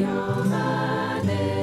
your name.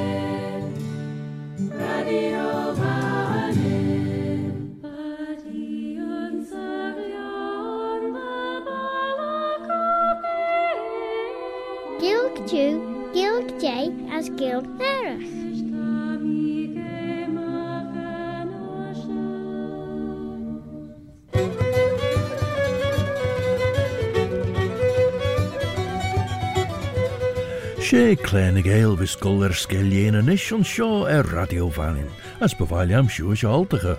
Sé léna géal vis sscoil ar er scéléana is an seo er ar radiohanin as bhhailem siú seáltacha.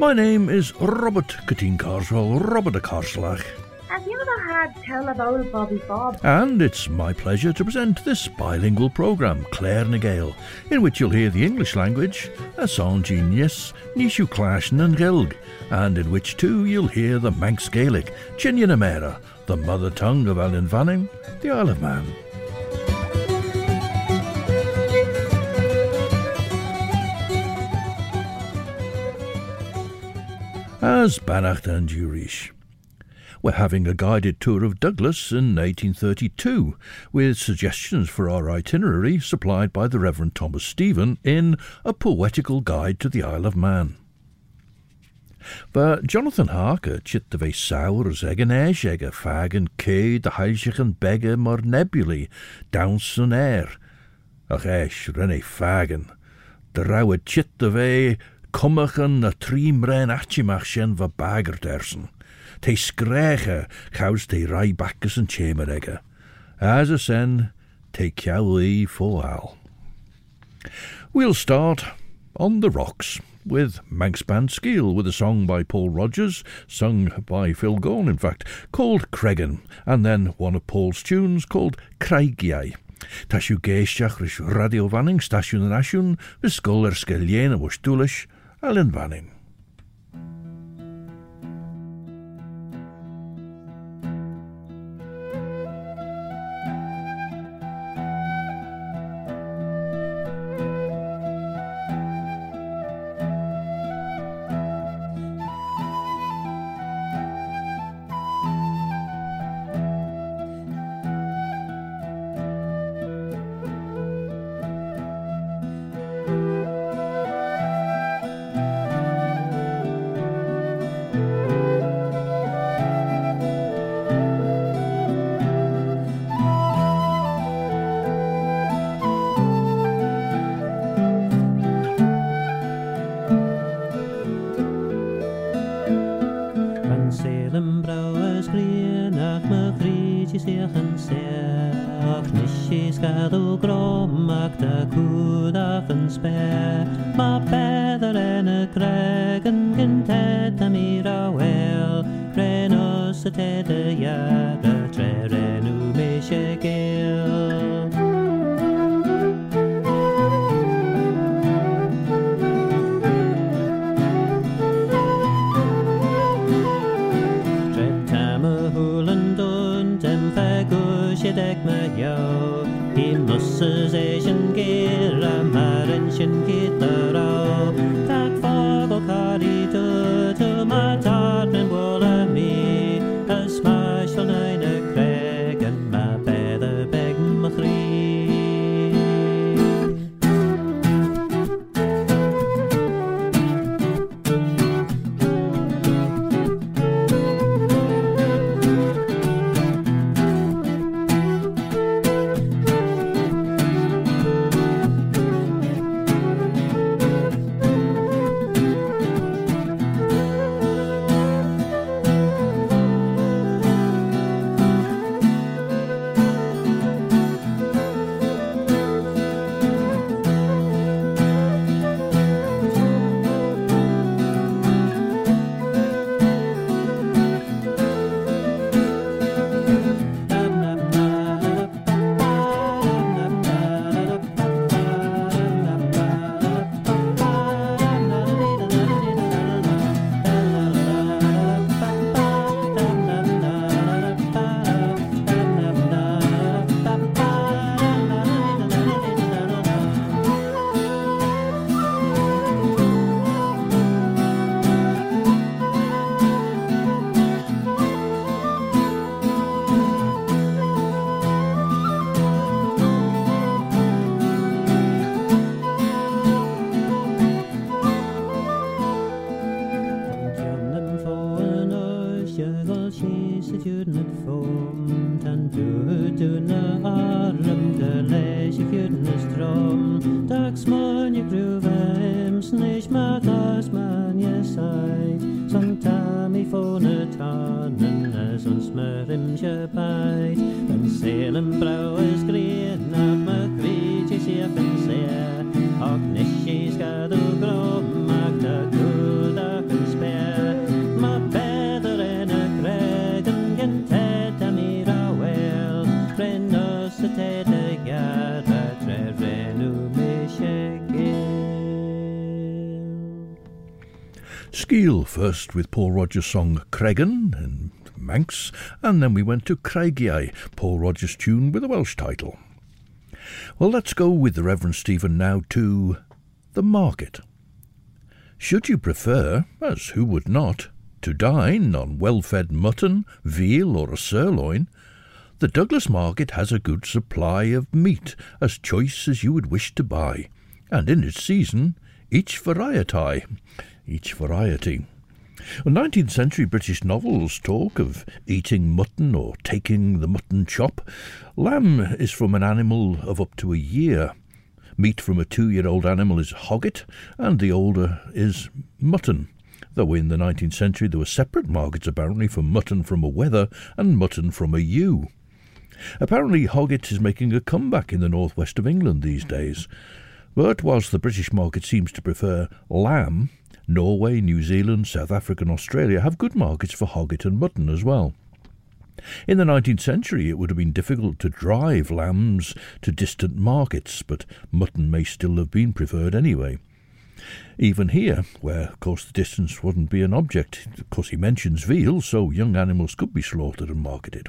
My name is Robert Corteen Carswell, Robert a Carslach. Have you ever had Tell About Bobby Bob? And it's my pleasure to present this bilingual programme, Claare ny Gael, in which you'll hear the English language, a song genius, Nishu Clashin and Gilg, and in which too you'll hear the Manx Gaelic, Chinyanamera, the mother tongue of Ellan Vannin, the Isle of Man. As Bannacht and Jurish. We're having a guided tour of Douglas in 1832, with suggestions for our itinerary supplied by the Reverend Thomas Stephen in A Poetical Guide to the Isle of Man. But Jonathan Harker chit the éis ag a fagan cé de heilseach an bege mar nebuli, downs an air. Ach éis rinne fagan, de rauwe chit the bheith Cumachan na trímrein atimach sin va bagger dersen. Te skréche chaus te rai bakkes an chémer As a sen, te fóal. We'll start on the rocks with Manx Band Skeel with a song by Paul Rogers, sung by Phil Gawne in fact, called Cregan, and then one of Paul's tunes called Creigiau. Tá siú géisteach ris radio vanning stasiún an asisiún, vis scóil ar scaléana Alan allen Wannen. gan gynted am i'r well brenos y ted y iar. First with Paul Rogers' song Cregan and Manx, and then we went to Craigie, Paul Rogers' tune with a Welsh title. Well, let's go with the Reverend Stephen now to the market. Should you prefer, as who would not, to dine on well fed mutton, veal, or a sirloin, the Douglas Market has a good supply of meat, as choice as you would wish to buy, and in its season, each variety. Each variety. Well, 19th century British novels talk of eating mutton or taking the mutton chop. Lamb is from an animal of up to a year. Meat from a two year old animal is hogget, and the older is mutton. Though in the 19th century there were separate markets apparently for mutton from a wether and mutton from a ewe. Apparently, hogget is making a comeback in the northwest of England these days. But whilst the British market seems to prefer lamb, Norway, New Zealand, South Africa, and Australia have good markets for hogget and mutton as well. In the 19th century, it would have been difficult to drive lambs to distant markets, but mutton may still have been preferred anyway. Even here, where, of course, the distance wouldn't be an object, of course, he mentions veal, so young animals could be slaughtered and marketed.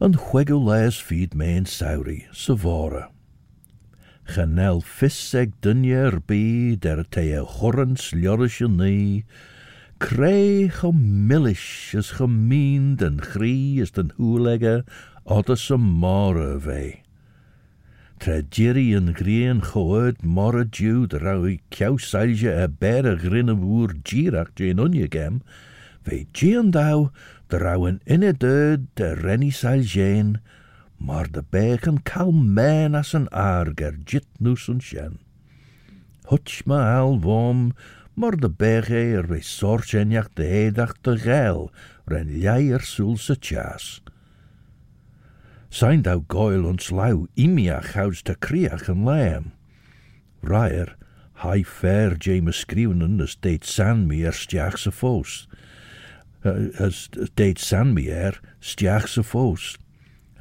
An chueguléas feed main sauri, savora. genel fisseg dynnu'r bi, der te chorans liorish yn ni, Kreeg om millish is gemeen den grie is den hoelegge odders een more vee. Tragiri en green gehoord morre jude rauwe kjou seilje er bere grinne woer girak jeen onjegem, vee gien dau de rauwen inne de rennie maar de beken kalmijn as een arger jit noes en sjen. Hutsch me al wom, maar de bege er we sorgenjach de hedach de geil, ren jij er soel se tjas. Zijn thou goil ons lau imiach houds te kriach en lam. Raier, hai fair James skrivenen as deit san mi er stiach se fos. Uh, as deit san mi er stiach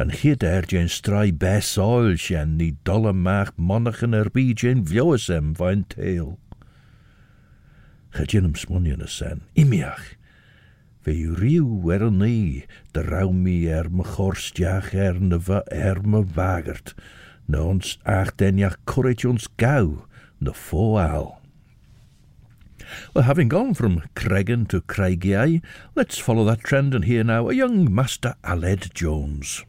En hid er jen strai bes oil sjen ni dolle maag monnichen er bi jen vjoesem vain teel. Gedjinum smunjen sen, imiach. Ve riw er ni, de rauw mi er me chorstjach er ne er me wagert, na ons ach denjach courage ons gauw, na foal. Well, having gone from Cregan to Craigie, let's follow that trend and hear now a young Master Aled Jones.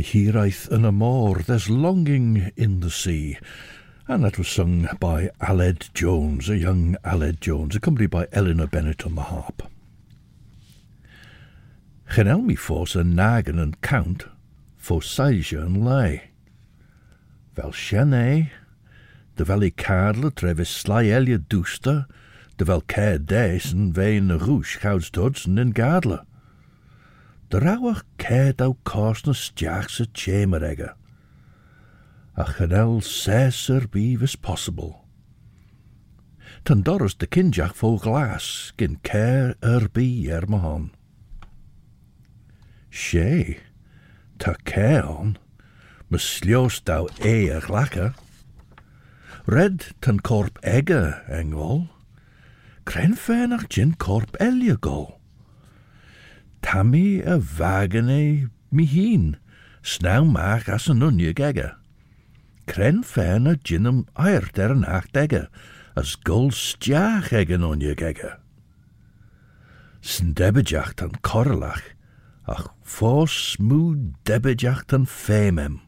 My hiraeth yn y there's longing in the sea. And that was sung by Aled Jones, a young Aled Jones, accompanied by Eleanor Bennett on the harp. Chanel mi fos a nagan and count, fos saige and lay. Vel sianne, de vel i cadle trevis sly elia dústa, de vel care des en vein na rúsh chouds dodsen in gadle. Dráhah céad á cásna steach sa témar aige. A chanel séar bíh possible. Tan doras de cindeach fó glas geen céir ar be ar mahan. sé Tá céan me sliostá é. Red tan corp engol, ach gin corp elia gol. Tammy a vagane mi heen, snau maag as an unje gegge. Kren na ginum air der an acht egge, as gol stjach eggen. Sn debbejacht an ach fos smooth debbejacht an femem.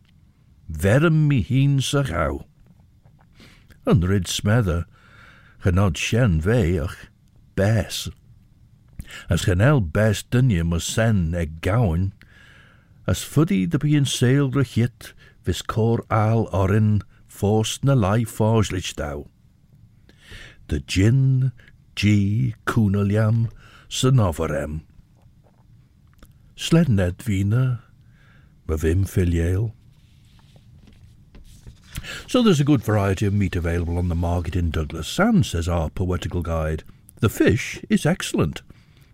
Verm mi heen sa gauw. An rid smedder, genod shen ach bes. As genel bes dunje mus sen eg gowan, as fuddy the bien sail rechit, vis cor al orin, fos na lai foslich dau. De gin, g, kunaliam, sanoverem. Sledned vina, bavim filiale. So there's a good variety of meat available on the market in Douglas, and, says our poetical guide, the fish is excellent.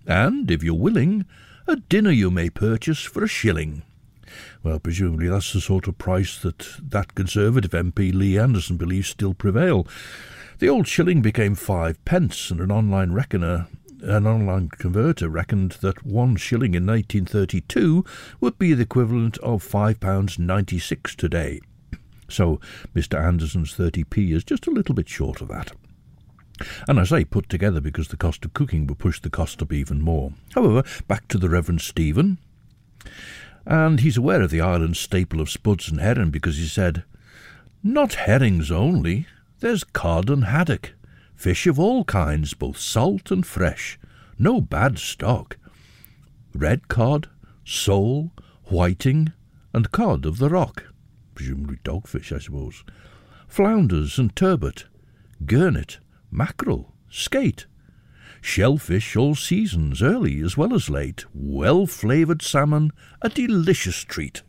And, if you're willing, a dinner you may purchase for a shilling. Well, presumably that's the sort of price that that Conservative MP Lee Anderson believes still prevail. The old shilling became five pence, and an online reckoner an online converter reckoned that one shilling in 1932 would be the equivalent of £5.96 today. So Mr. Anderson's 30p is just a little bit short of that. And I say put together because the cost of cooking would push the cost up even more. However, back to the Reverend Stephen. And he's aware of the island's staple of spuds and herring because he said, Not herrings only, there's cod and haddock, fish of all kinds, both salt and fresh, no bad stock. Red cod, sole, whiting, and cod of the rock presumably dogfish, I suppose, flounders and turbot, gurnet, mackerel, skate, shellfish all seasons, early as well as late, well flavoured salmon, a delicious treat.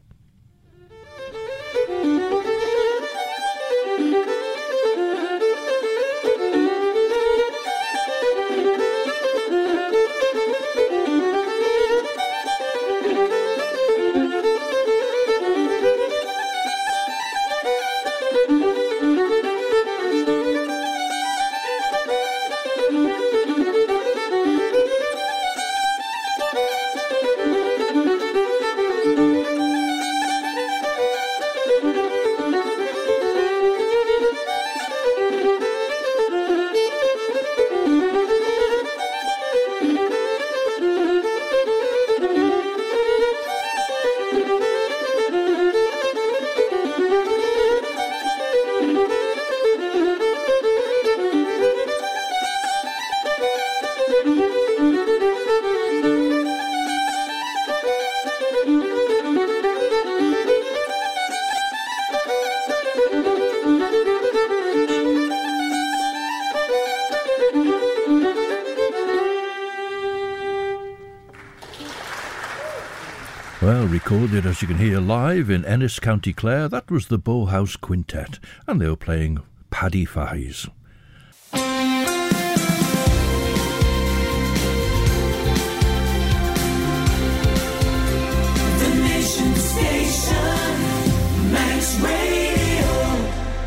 As you can hear, live in Ennis, County Clare. That was the Bow House Quintet, and they were playing Paddy Fahy's.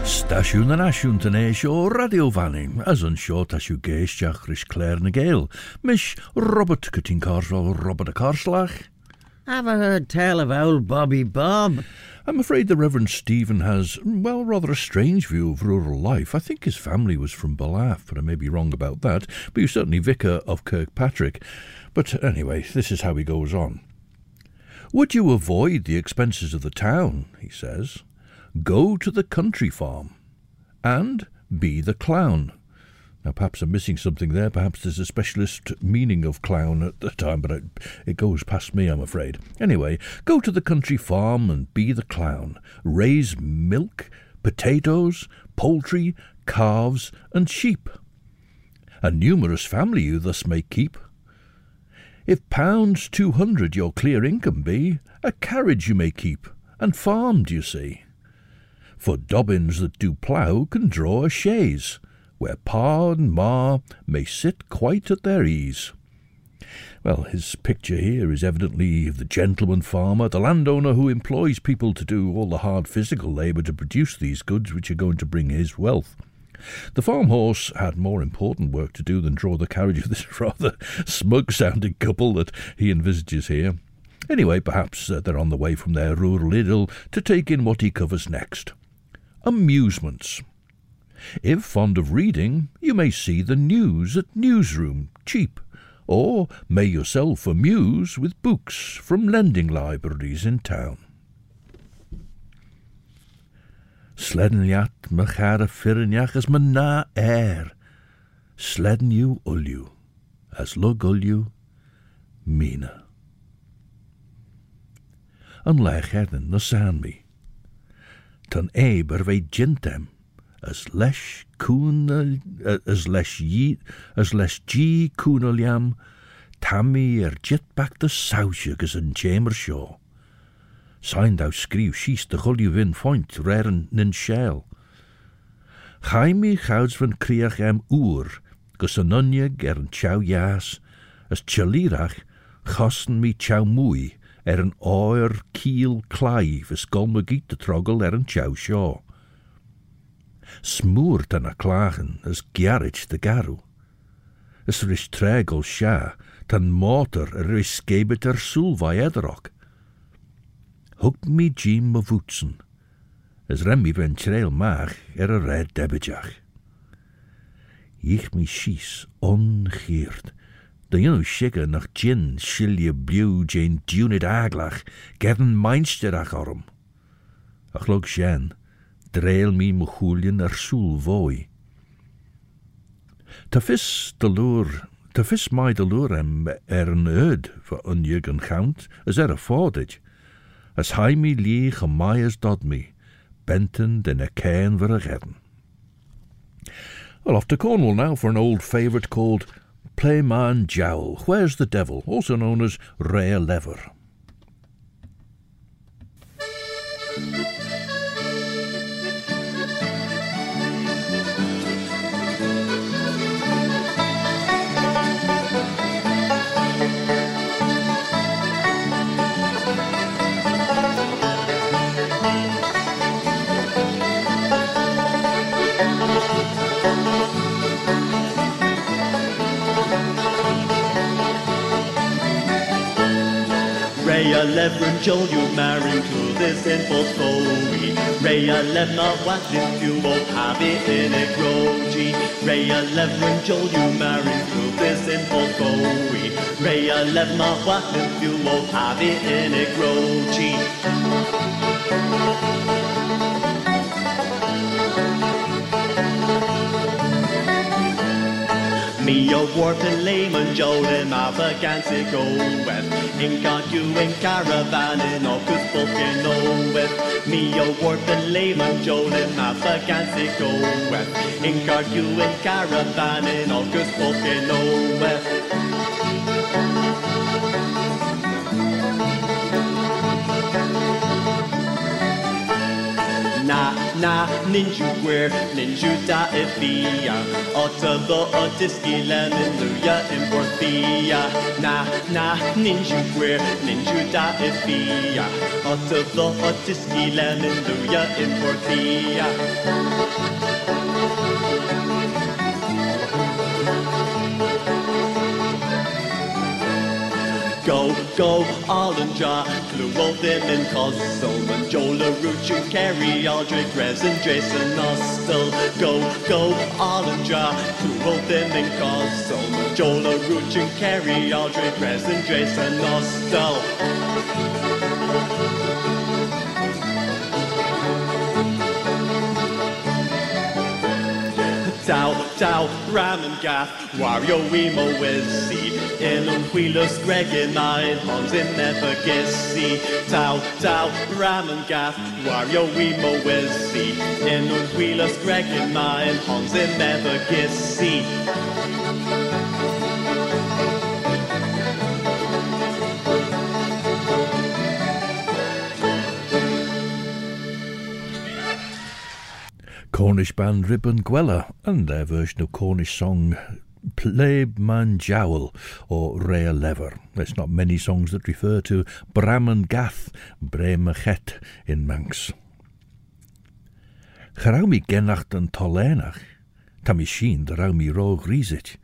Stasiwn yn asiwn tyn eis o Radio Fanning, as yn sio tasiw geisdiach rys Claare ny Gael. Mish Robert Cytyn Cors o Robert y Corslach. Have I heard tell of old Bobby Bob? I'm afraid the Reverend Stephen has, well, rather a strange view of rural life. I think his family was from Ballaugh, but I may be wrong about that. But he's certainly vicar of Kirkpatrick. But anyway, this is how he goes on. Would you avoid the expenses of the town, he says, go to the country farm and be the clown. Now, perhaps I'm missing something there. Perhaps there's a specialist meaning of clown at the time, but it, goes past me, I'm afraid. Anyway, go to the country farm and be the clown. Raise milk, potatoes, poultry, calves, and sheep. A numerous family you thus may keep. If pounds two hundred your clear income be, a carriage you may keep, and farmed, you see. For Dobbins that do plough can draw a chaise, where pa and ma may sit quite at their ease. Well, his picture here is evidently of the gentleman farmer, the landowner who employs people to do all the hard physical labour to produce these goods which are going to bring his wealth. The farm horse had more important work to do than draw the carriage of this rather smug sounding couple that he envisages here. Anyway, perhaps uh, they're on the way from their rural idyll to take in what he covers next. Amusements. If fond of reading, you may see the news at Newsroom, cheap, or may yourself amuse with books from lending libraries in town. Sleddenjat me chara firnjach as na air. Sledden you as lug ulju, mina. An lecherden na san mi. Tan eber vei jintem, as lesh cwn, as lesh yi, as lesh gi cwn o liam, tammy er jit back the sausig as yn chamber shaw. Sain thou skriw shees the chulli vin foint raren nin shell. Chaimi chawds van criach am ŵr, gos yn oniag er yn chaw ias, as chylirach chosn mi chaw mwy er yn oer cil claif as golmagit y trogol er yn chaw shaw. smúr tan a klagen as gearid de Garu Is ris tregel tan mortar rish ris scébit Hug me Jim a as is remmi ben tréil meach er a red. Ich me sies ongeert. De jonge sikke nach gin silje blue Jane dunit aglach, gern meinsterach orm. Ach log dreil mi mo chwlien ar sŵl fwy. Ta fis de lŵr, ta fis mai de lŵr em er yn yd fy unig yn chawnt, as er a ffordig. As hai mi lich a mai as dod mi, benten den a cairn fyr a ghefn. Well, off to Cornwall now for an old favourite called Playman Jowl, Where's the Devil, also known as Rhea Lever. Rhea Levin Joel you married to this info story. Rhea Levna what if you won't have it in a groji. Rhea Levin Joel you married to this info story. Rhea Levna what if you won't have it in a groji. Me a warp and layman Jolin of a gansy go west. In got you in caravan in Ocus fucking no west. Me a warp and layman Jolin of a gansy go west. In got you in caravan in Ocus fucking no west. Na ninju where ninju da ifia Otalo otiski aleluya in Porthia. Na na ninju where ninju da ifia Otalo otiski aleluya in Porthia Go, go, all and them in Costle, and Joel LaRouche and Carrie, Aldrich, Resin, Jason, Nostel. Go, go, all and jaw, glue all them in Costle, and Joel LaRouche and Carrie, Aldrich, Resin, Jason, Nostel. Dow, dow, ram and gaff, wario wemo wizzy, in un Greg gregin nine, hons in never gissy. Dow, dow, ram and gaff, wario wemo wizzy, in un Greg gregin nine, hons in never Cornish band Ribbon Gwella and their version of Cornish song Pleb Man Jowl or Rhea Lever. There's not many songs that refer to Bram and Gath, Bre Machet in Manx. Gerau mi gennacht yn tolenach, ta mi sin dy rau mi rog risit.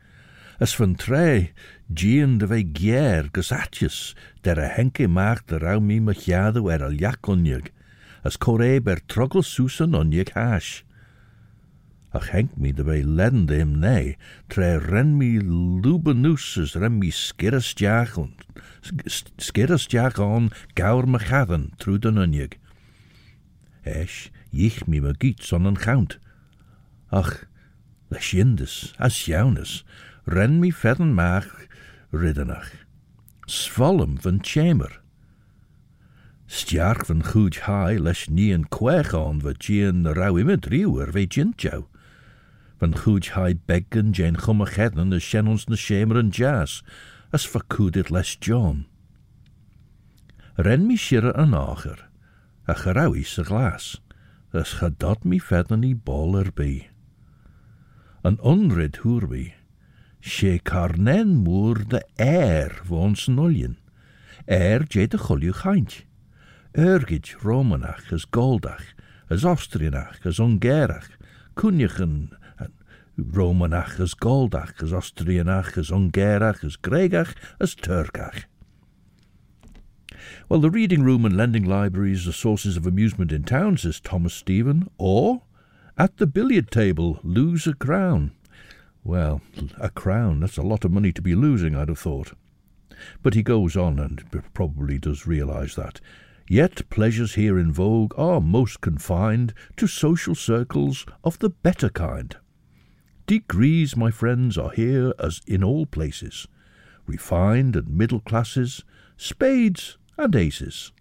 As van tre, gian de ve gier der a henke maag dy rau mi machiadw er al onyg, as coreb er trogl susan hash. Ach henk mi de ve lend im ne, tre ren mi lubenus as ren mi skirras jaach on, skirras jaach on gaur machadden trwy den onyg. Esh, jich mi me giet son een gaunt. Ach, les jindes, as jaunus, ren mi fedden maag riddenach. Svolum van chamber. Stjark van goed hai les nie een kwech on wat gien rauw immer driewer ve jintjou. Van goed hai beggen jen chummachedden as shen ons na shamer en jas, as verkoedet les John. Ren mi shirre an acher, a gerauw is a glas, as gedot mi fedden i bol erbij. An onrid hoerbi, sé carnen moer de air woons noljen, air je de cholju chaint. Urgid Romanach as Goldach, as Austrianach, as Ungerach, Kunjachen, Romanach as Goldach, as Austrianach, as Ungerach, as Gregach, as Turkach. Well, the reading room and lending libraries are sources of amusement in town, says Thomas Stephen, or at the billiard table, lose a crown. Well, a crown, that's a lot of money to be losing, I'd have thought. But he goes on and probably does realise that. Yet pleasures here in vogue are most confined to social circles of the better kind. Degrees, my friends, are here as in all places. Refined and middle classes, spades and aces.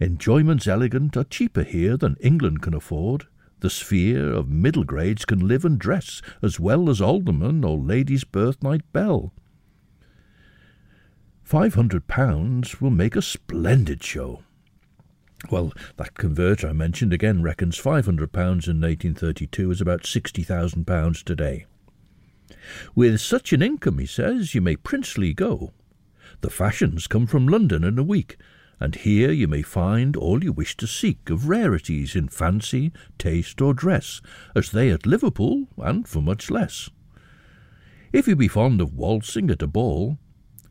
Enjoyments elegant are cheaper here than England can afford. The sphere of middle grades can live and dress as well as alderman or lady's birthnight belle. Five hundred pounds will make a splendid show. Well, that converter I mentioned again reckons five hundred pounds in 1832 is about sixty thousand pounds today. With such an income, he says, you may princely go. The fashions come from London in a week, and here you may find all you wish to seek of rarities in fancy, taste, or dress, as they at Liverpool, and for much less. If you be fond of waltzing at a ball,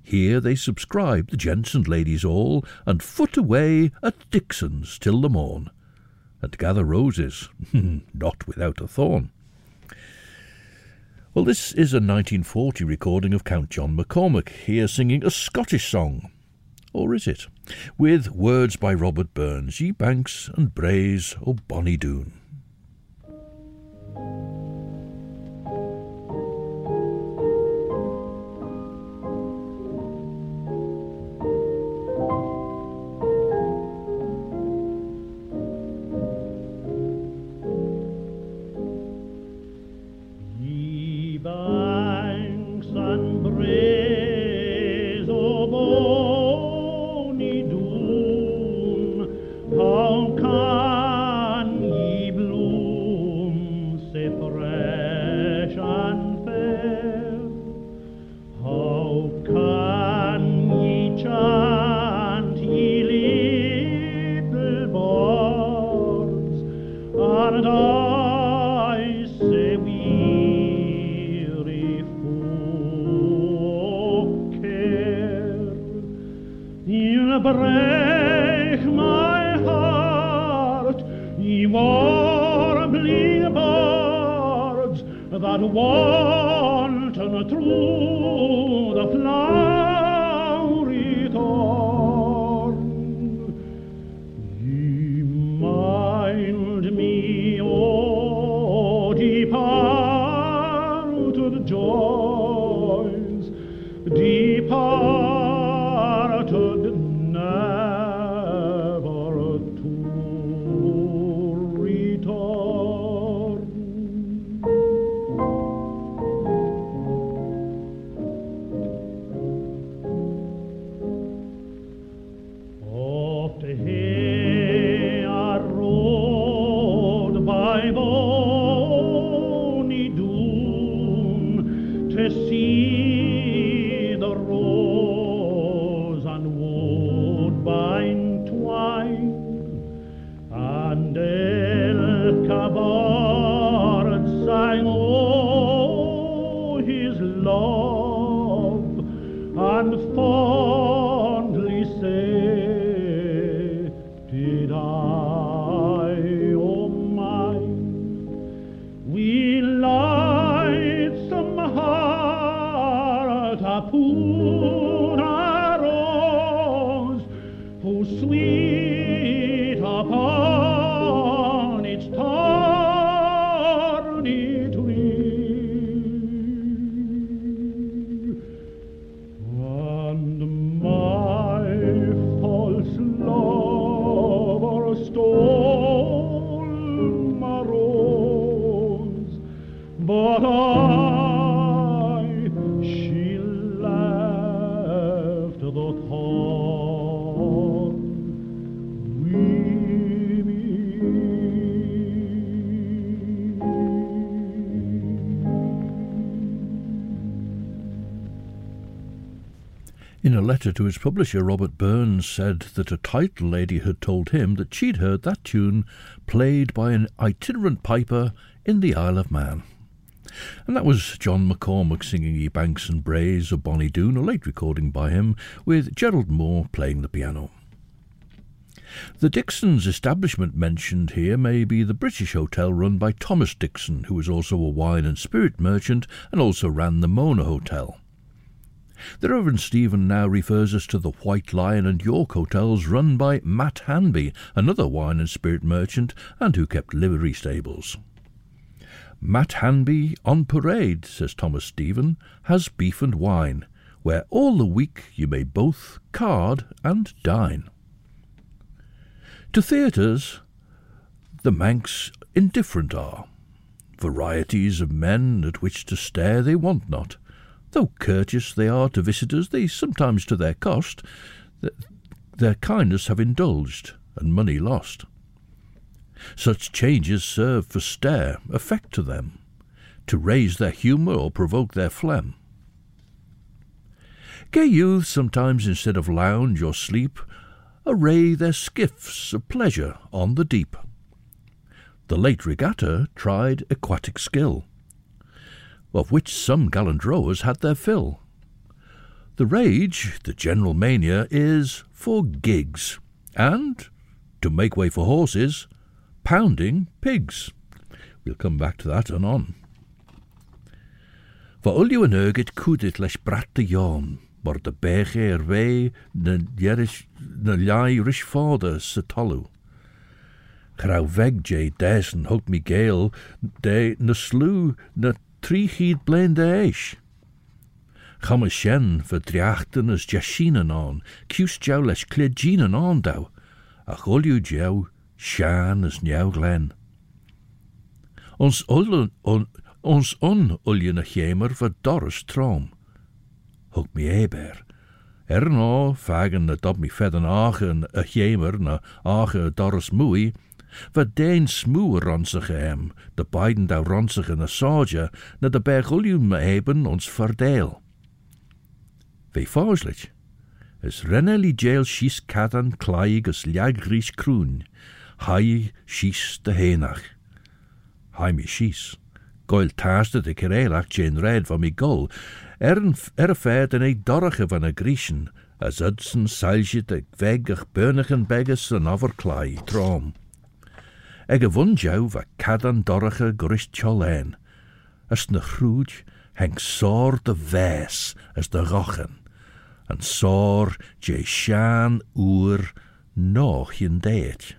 here they subscribe, the gents and ladies all, and foot away at Dixon's till the morn, and gather roses, not without a thorn. Well, this is a 1940 recording of Count John McCormack, here singing a Scottish song. Or is it? With words by Robert Burns, Ye banks and braes o' bonny Doon. In a letter to his publisher, Robert Burns said that a title lady had told him that she'd heard that tune played by an itinerant piper in the Isle of Man. And that was John McCormack singing Ye Banks and Braes of Bonnie Doon, a late recording by him, with Gerald Moore playing the piano. The Dixon's establishment mentioned here may be the British hotel run by Thomas Dixon, who was also a wine and spirit merchant and also ran the Mona Hotel. The Reverend Stephen now refers us to the White Lion and York hotels run by Matt Hanby, another wine and spirit merchant and who kept livery stables. Matt Hanby on parade, says Thomas Stephen, has beef and wine, where all the week you may both card and dine. To theatres, the Manx indifferent are. Varieties of men at which to stare they want not. Though courteous they are to visitors, they sometimes to their cost, th- their kindness have indulged, and money lost. Such changes serve for stare, effect to them, to raise their humour or provoke their phlegm. Gay youths sometimes instead of lounge or sleep, array their skiffs of pleasure on the deep. The late regatta tried aquatic skill, of which some gallant rowers had their fill. The rage, the general mania, is for gigs, and, to make way for horses, pounding pigs. We'll come back to that anon. For ulju yn erget cwdit leis brat de jon, mor de beche er wei na na ljai rish fada sa tolu. Grau veg jay desen hog mi gale de na slu na tri hyd blaen de eish. Cham y sien fy driachten as jashinan on, cws jaw leis cledginan on daw, a choliw jaw sian as niaw glen. Ons ullen on, ons on ullen a chemer fy doris trom. Hug mi eber. Er no, fagen na dob mi fedden achen a chemer na ache doris moei, fy dein smoe ronsige hem, de beiden daw ronsige na soja, na de berg ullen me eben ons verdeel. Fe fáislit. Is renneli jail sís catan claig as leagrís crún, hai sís de hénach. Hai mi sís. Goil taasta de keréach jane red van mi gol, er, een, er a fed en ei dorige van a griechen, as udsen seilje de veg ach burnigen begges an overklai trom. ag y fwndiaw fy cadan dorach y gwrys tiolen, ys na hrwyd heng sôr dy fes ys dy gochen, yn sôr je sian ŵr no hi'n deitch.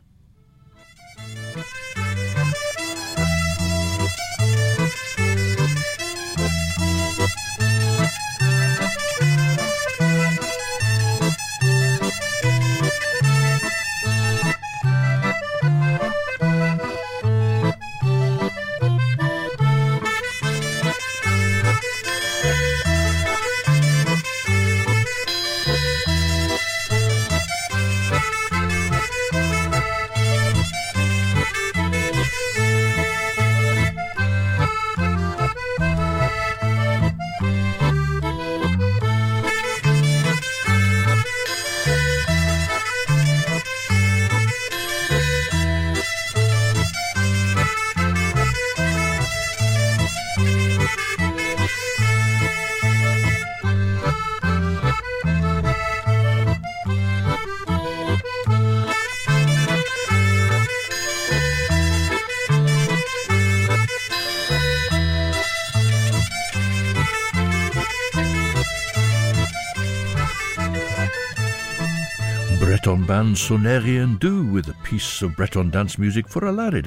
Band Sonerien Du with a piece of Breton dance music for a laddie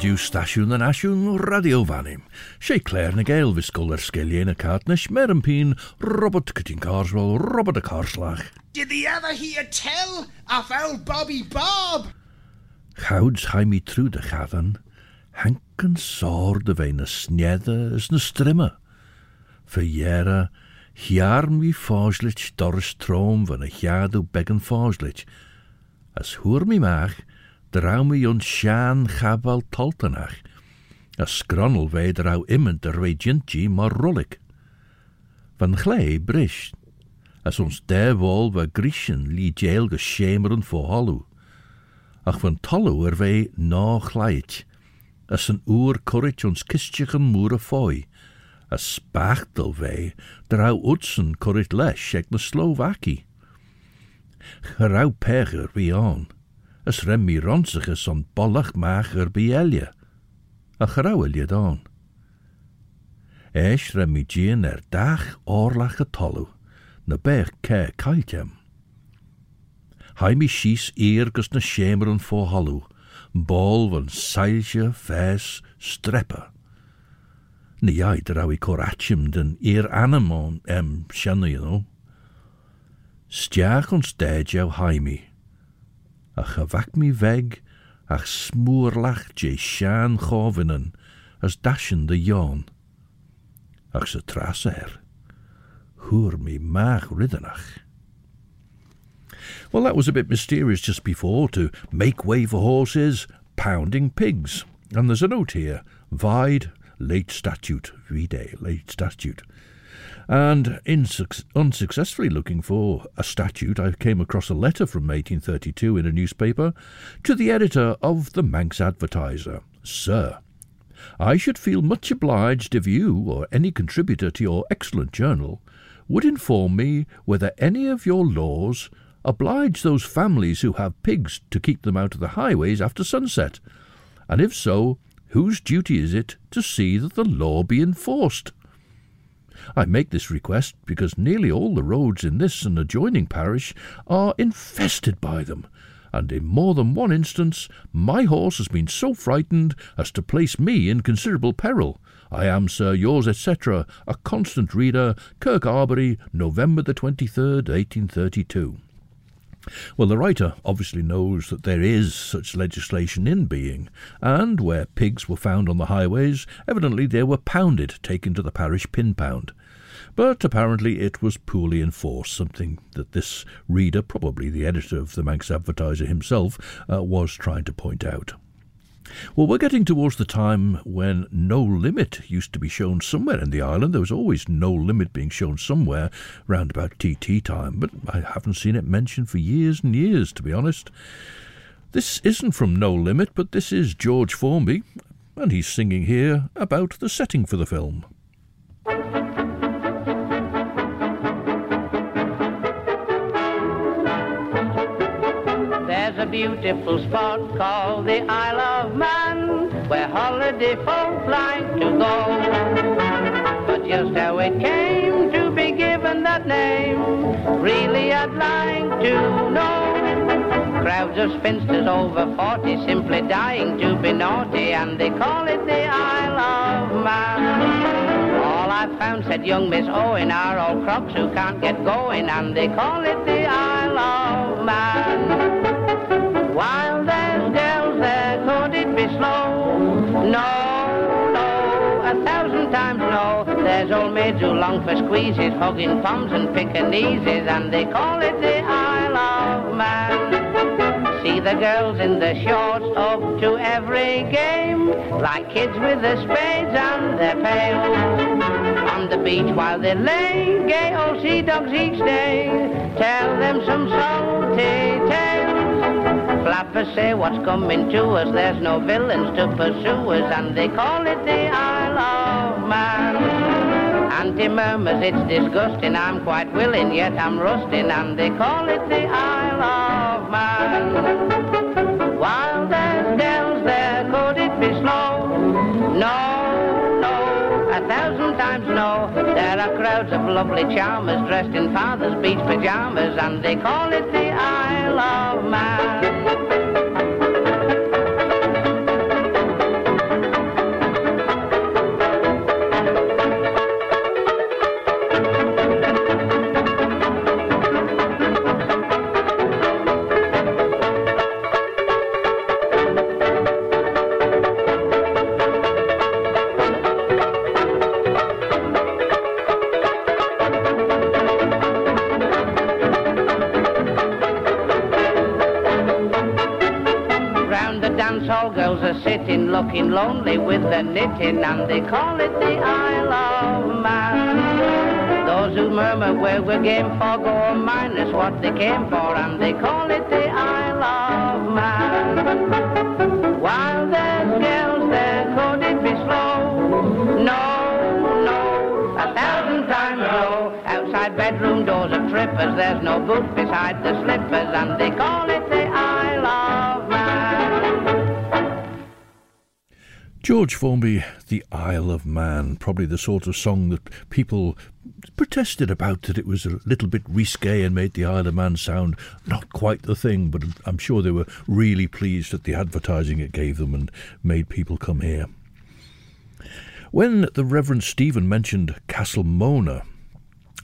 Siodiw stasiwn yn asiwn radio fanim. Sé Claare ny Gael fisgol ar sgeliau y cartnish mer yn pyn Robert Corteen Carswell, Robert y Carslach. Did the other hear tell of old Bobby Bob? Chawds hai mi trwy dy chafan, hank yn sord y fein y snedda ys na strimma. Fyjera, hiar mi foslich doris trom van y hiadw began foslich. As hwyr mi mach, draume jon sian chafal toltanach, a sgronol fe draw imant ar wei jinti mor rolig. Van chlei brisht, as ons derwol wa grisian li jail schemeren shemeren fo ach van tolw er fe no chlait, as een oer korrit ons kistjech yn moer a foy, a spachtel fe draw utsen corrit les, ek na Slovaki. Gerau pecher wie on, ys rem mi ronsach ys ond bolach mach yr bielia, a chrawelio dawn. Eis rem mi gyn er dach orlach y tolw, na bech ce caeltem. Hai mi sys i'r gys na siemer yn ffo holw, bol fan sailsio fes strepa. Ni ai draw i corachim dyn i'r anamon em sianu, you know. Stiach ond stedjaw haimi. A gewak mi weg, ach smoerlach je shaan chovenen, as dashen de jon. Ach se tras er. Hoer mi maag riddenach. Well, that was a bit mysterious just before to make way for horses, pounding pigs. And there's a note here Vide, late statute, vide, late statute. And in unsuccessfully looking for a statute, I came across a letter from 1832 in a newspaper to the editor of the Manx Advertiser. Sir, I should feel much obliged if you, or any contributor to your excellent journal, would inform me whether any of your laws oblige those families who have pigs to keep them out of the highways after sunset, and if so, whose duty is it to see that the law be enforced? I make this request because nearly all the roads in this and adjoining parish are infested by them, and in more than one instance my horse has been so frightened as to place me in considerable peril. I am, sir, yours, etc., a constant reader, Kirk Arbory, November the 23rd, 1832. Well, the writer obviously knows that there is such legislation in being, and where pigs were found on the highways, evidently they were pounded, taken to the parish pin pound. But apparently it was poorly enforced, something that this reader, probably the editor of the Manx Advertiser himself, uh, was trying to point out. Well, we're getting towards the time when No Limit used to be shown somewhere in the island. There was always No Limit being shown somewhere round about TT time, but I haven't seen it mentioned for years and years, to be honest. This isn't from No Limit, but this is George Formby, and he's singing here about the setting for the film. A beautiful spot called the Isle of Man where holiday folk like to go. But just how it came to be given that name, really I'd like to know. Crowds of spinsters over 40 simply dying to be naughty and they call it the Isle of Man. All I've found, said young Miss Owen, are all crocs who can't get going and they call it the Isle of Man. While there's girls there, could it be slow? No, no, a thousand times no. There's old maids who long for squeezes, hugging toms and Pekingese, and they call it the Isle of Man. See the girls in the shorts up to every game, like kids with their spades and their pails. On the beach while they lay, gay old sea dogs each day, tell them some salty tales. Flappers say what's coming to us, there's no villains to pursue us, and they call it the Isle of Man. Auntie murmurs it's disgusting, I'm quite willing, yet I'm rusting, and they call it the Isle of Man. While there's dells there, could it be slow? No, no, a thousand times no. There are crowds of lovely charmers dressed in father's beach pajamas, and they call it the Isle of Man. Looking lonely with their knitting, and they call it the Isle of Man. Those who murmur where we're game for go on minus what they came for, and they call it the Isle of Man. While there's girls there, could it be slow? No, no, a thousand times no. Outside bedroom doors are trippers, there's no boot beside the slippers, and they call it George Formby, The Isle of Man, probably the sort of song that people protested about that it was a little bit risque and made the Isle of Man sound not quite the thing, but I'm sure they were really pleased at the advertising it gave them and made people come here. When the Reverend Stephen mentioned Castle Mona,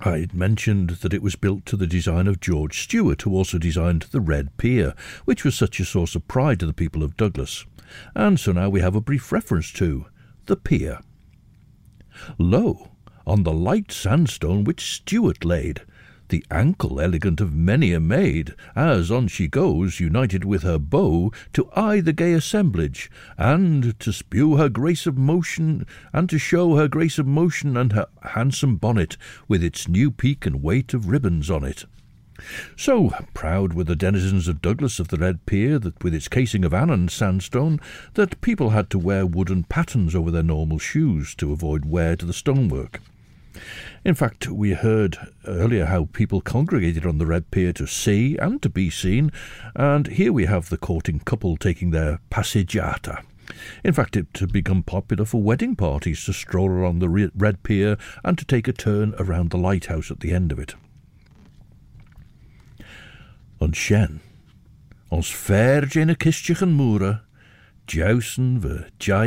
I had mentioned that it was built to the design of George Steuart, who also designed the Red Pier, which was such a source of pride to the people of Douglas. And so now we have a brief reference to the pier. Lo, on the light sandstone which Stewart laid, the ankle elegant of many a maid, as on she goes, united with her beau, to eye the gay assemblage, and to spew her grace of motion, and to show her grace of motion and her handsome bonnet, with its new peak and weight of ribbons on it. So proud were the denizens of Douglas of the Red Pier that with its casing of Annan sandstone that people had to wear wooden pattens over their normal shoes to avoid wear to the stonework. In fact, we heard earlier how people congregated on the Red Pier to see and to be seen, and here we have the courting couple taking their passeggiata. In fact, it had become popular for wedding parties to stroll along the Red Pier and to take a turn around the lighthouse at the end of it. An sin, ons fair jane kistjach an moere, jousen we jai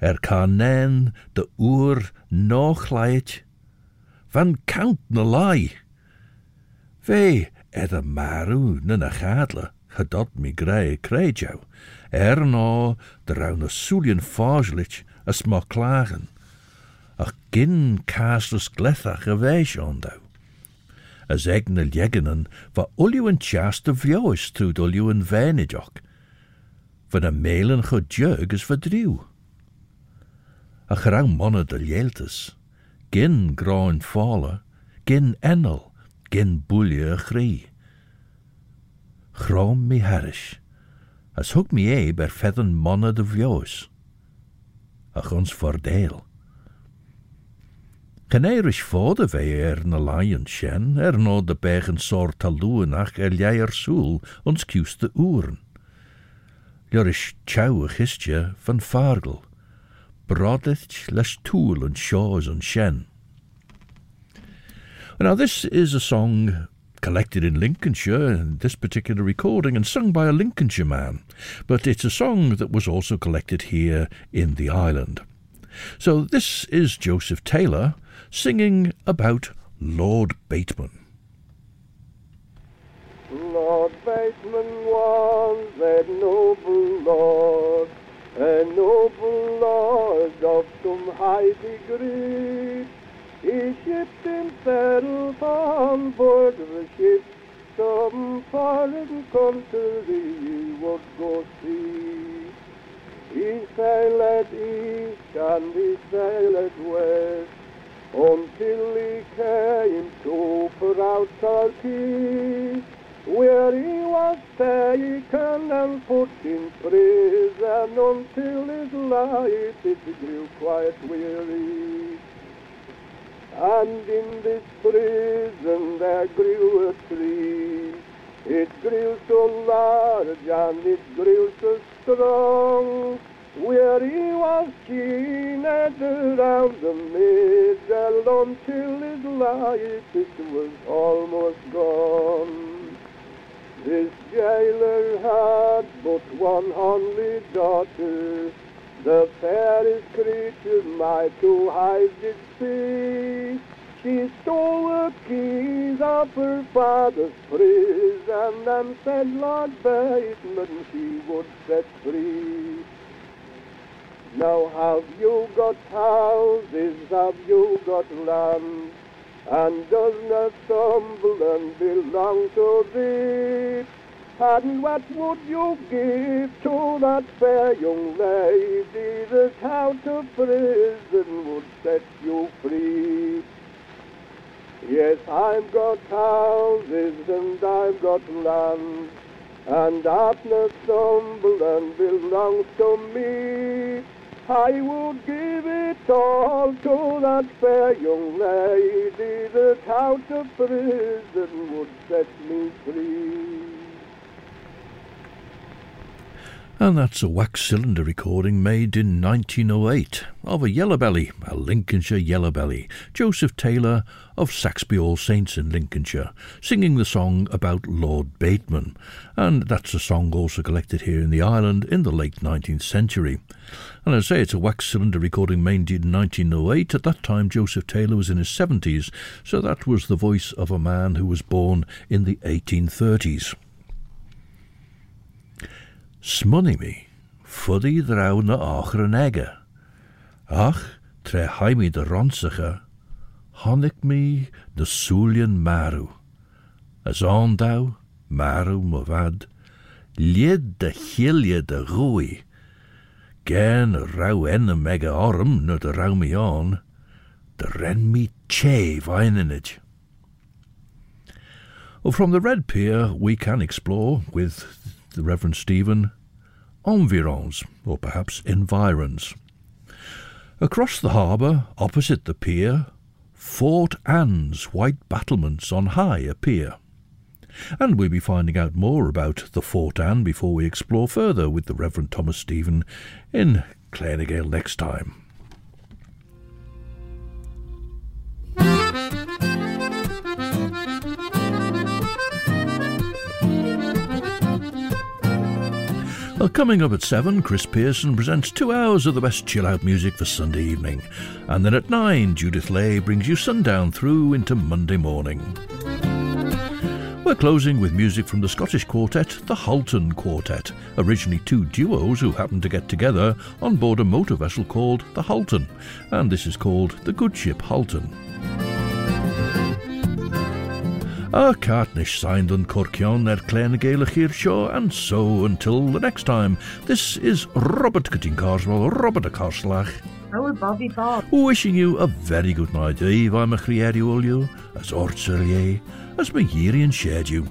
er kan nen de oer nog leit, van count na lai. Ve ed a maru na na gadle, gedot mi grei kreid jou, er no de raun a soelien fagelich a sma klagen, ach gin kaasles glethach a weis ondou. As egne jeggenen va olju en chast de vjois trud olju en venidjok, van a melen go jug is verdrieuw. a gerang manne de jeeltes, Gin grain fale, gin enel, gin boelje grie. Graam mi herris, as hoek mi é ber fedden manne de vjoos, a gons voordeel. Genéiris fóde bhé ar er na laion sin er er ar nó de begen soir tal loúnach ar leiar súl ons kiúste oeren. Joris tjouwe gistje van vaargel. Brodeth les tool and shaws and shen. Now this is a song collected in Lincolnshire in this particular recording and sung by a Lincolnshire man, but it's a song that was also collected here in the island. So this is Joseph Taylor singing about Lord Bateman. Lord Bateman was a noble lord, a noble lord of some high degree. He shipped himself on board of a ship, some foreign country would go see. He sailed east and he sailed west, until he came to Gibraltar Key, where he was taken and put in prison until his life it grew quite weary. And in this prison there grew a tree. It grew so large and it grew so strong. Where he was keen and around the middle until his life it was almost gone. This jailer had but one only daughter, the fairest creature my two eyes did see. She stole the keys of her father's prison and said, Lord Bateman, she would set free. Now have you got houses, have you got land, and does Northumberland belong to thee? And what would you give to that fair young lady that out of prison would set you free? Yes, I've got houses and I've got land, and that Northumberland belongs to me. I would give all to that fair young lady that out of prison would set me free. And that's a wax cylinder recording made in 1908 of a yellow belly, a Lincolnshire yellow belly, Joseph Taylor of Saxby All Saints in Lincolnshire, singing the song about Lord Bateman. And that's a song also collected here in the island in the late 19th century. And I say it's a wax cylinder recording made in 1908. At that time, Joseph Taylor was in his 70s, so that was the voice of a man who was born in the 1830s. Smunny me, fuddy draw na ochre nege. Ach, tre haimi de ronsige, honnik me de soulien maru. As on thou, maru movad, lied de hilje de rui. Gen rau enne mega orm no de rau me on, de ren me che vininage. Well, from the Red Pier, we can explore with the Reverend Stephen environs, or perhaps environs. Across the harbour, opposite the pier, Fort Anne's white battlements on high appear. And we'll be finding out more about the Fort Anne before we explore further with the Reverend Thomas Stephen in Claare ny Gael next time. Well, coming up at 7, Chris Pearson presents two hours of the best chill out music for Sunday evening. And then at 9, Judith Lay brings you sundown through into Monday morning. We're closing with music from the Scottish quartet, the Halton Quartet, originally two duos who happened to get together on board a motor vessel called the Halton, and this is called the Good Ship Halton. A Cartnish signed on Corkion er Claare ny Gael Show, and so until the next time, this is Robert Corteen Carswell, Robert a Carslach, Oh, Bobby Bob. wishing you a very good night. Eve, I'm a Crieri Olio, as Ortselier, as my Yerian shared you.